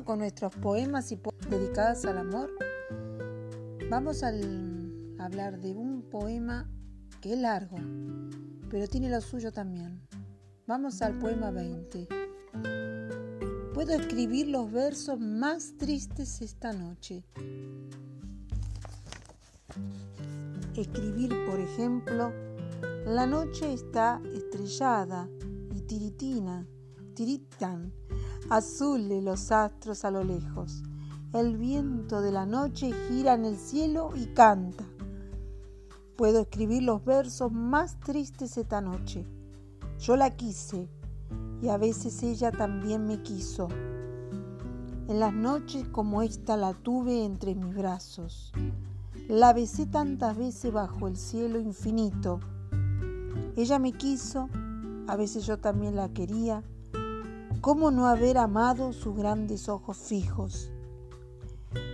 Con nuestros poemas y poemas dedicados al amor, vamos a hablar de un poema que es largo, pero tiene lo suyo también. Vamos al poema 20. Puedo escribir los versos más tristes esta noche. Escribir, por ejemplo, la noche está estrellada y tiritina, tiritan azules los astros a lo lejos. El viento de la noche gira en el cielo y canta. Puedo escribir los versos más tristes esta noche. Yo la quise y a veces ella también me quiso. En las noches como esta la tuve entre mis brazos. La besé tantas veces bajo el cielo infinito. Ella me quiso, a veces yo también la quería ¿Cómo no haber amado sus grandes ojos fijos?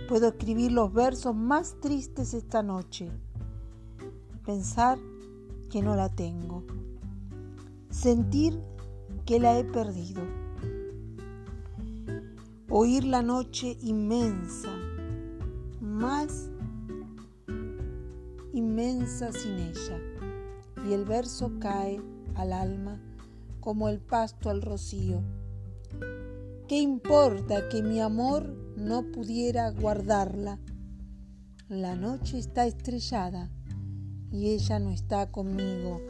Puedo escribir los versos más tristes esta noche. Pensar que no la tengo. Sentir que la he perdido. Oír la noche inmensa, más inmensa sin ella. Y el verso cae al alma como el pasto al rocío ¿Qué importa que mi amor no pudiera guardarla? La noche está estrellada y ella no está conmigo.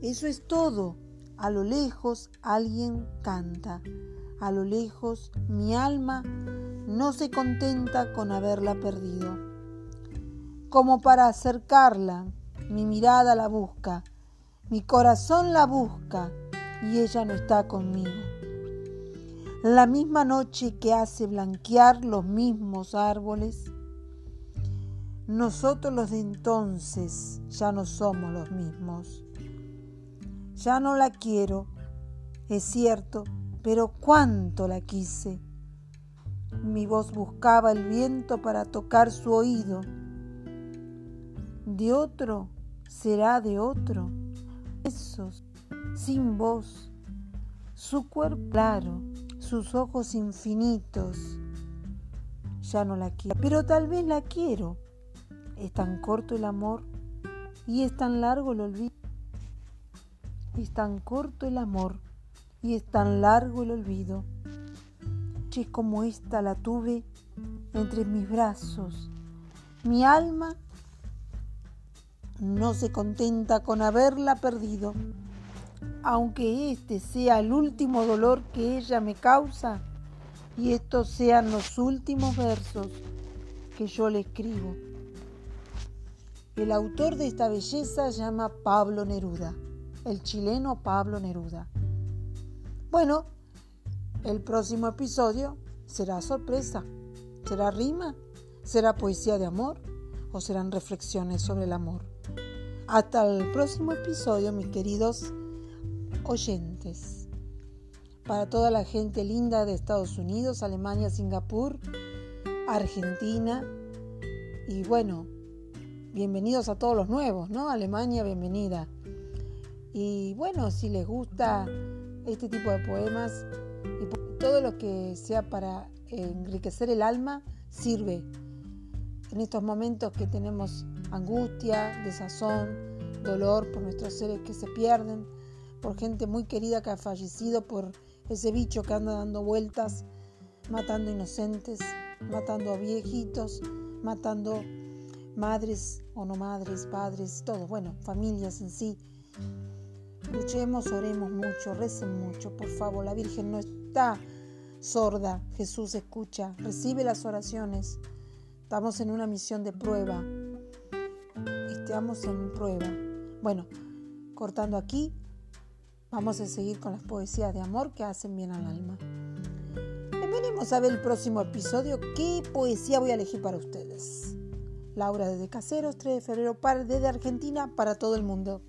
Eso es todo. A lo lejos alguien canta. A lo lejos mi alma no se contenta con haberla perdido. Como para acercarla, mi mirada la busca, mi corazón la busca y ella no está conmigo. La misma noche que hace blanquear los mismos árboles, nosotros los de entonces ya no somos los mismos. Ya no la quiero, es cierto, pero cuánto la quise. Mi voz buscaba el viento para tocar su oído. De otro será de otro. Esos sin voz, su cuerpo claro, sus ojos infinitos. Ya no la quiero, pero tal vez la quiero. Es tan corto el amor y es tan largo el olvido. Es tan corto el amor y es tan largo el olvido. Es como esta la tuve entre mis brazos. Mi alma no se contenta con haberla perdido aunque este sea el último dolor que ella me causa y estos sean los últimos versos que yo le escribo. El autor de esta belleza llama Pablo Neruda, el chileno Pablo Neruda. Bueno, el próximo episodio será sorpresa. ¿Será rima? ¿Será poesía de amor? ¿O serán reflexiones sobre el amor? Hasta el próximo episodio, mis queridos oyentes. Para toda la gente linda de Estados Unidos, Alemania, Singapur, Argentina y bueno, bienvenidos a todos los nuevos, ¿no? Alemania, bienvenida. Y bueno, si les gusta este tipo de poemas y todo lo que sea para enriquecer el alma, sirve. En estos momentos que tenemos angustia, desazón, dolor por nuestros seres que se pierden, por gente muy querida que ha fallecido por ese bicho que anda dando vueltas, matando inocentes, matando a viejitos, matando madres o no madres, padres, todos, bueno, familias en sí. Luchemos, oremos mucho, recen mucho, por favor. La Virgen no está sorda, Jesús escucha, recibe las oraciones. Estamos en una misión de prueba. Estamos en prueba. Bueno, cortando aquí, Vamos a seguir con las poesías de amor que hacen bien al alma. Venimos a ver el próximo episodio. ¿Qué poesía voy a elegir para ustedes? Laura desde Caseros, 3 de febrero, desde Argentina para todo el mundo.